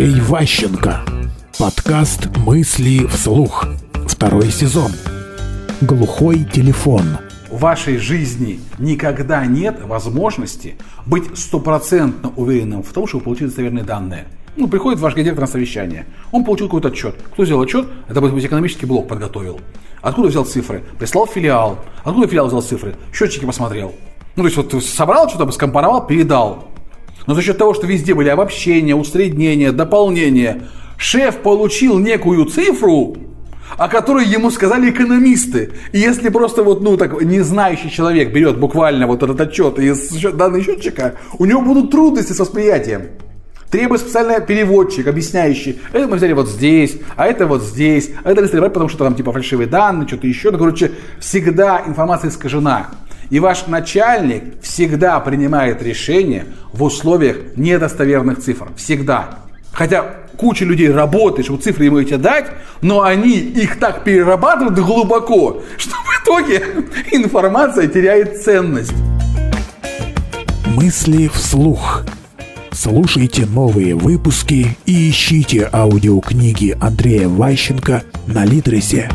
Андрей Ващенко. Подкаст «Мысли вслух». Второй сезон. Глухой телефон. В вашей жизни никогда нет возможности быть стопроцентно уверенным в том, что вы получили достоверные данные. Ну, приходит ваш директор на совещание. Он получил какой-то отчет. Кто сделал отчет? Это, может быть, экономический блок подготовил. Откуда взял цифры? Прислал филиал. Откуда филиал взял цифры? Счетчики посмотрел. Ну, то есть, вот собрал что-то, скомпоновал, передал. Но за счет того, что везде были обобщения, усреднения, дополнения, шеф получил некую цифру, о которой ему сказали экономисты. И если просто вот, ну, так, не знающий человек берет буквально вот этот отчет из данного счетчика, у него будут трудности с восприятием. Требует специальный переводчик, объясняющий, это мы взяли вот здесь, а это вот здесь, а это рисовать, потому что там типа фальшивые данные, что-то еще. Ну, короче, всегда информация искажена. И ваш начальник всегда принимает решение в условиях недостоверных цифр. Всегда. Хотя куча людей работает, чтобы цифры ему эти дать, но они их так перерабатывают глубоко, что в итоге информация теряет ценность. Мысли вслух. Слушайте новые выпуски и ищите аудиокниги Андрея Ващенко на Литресе.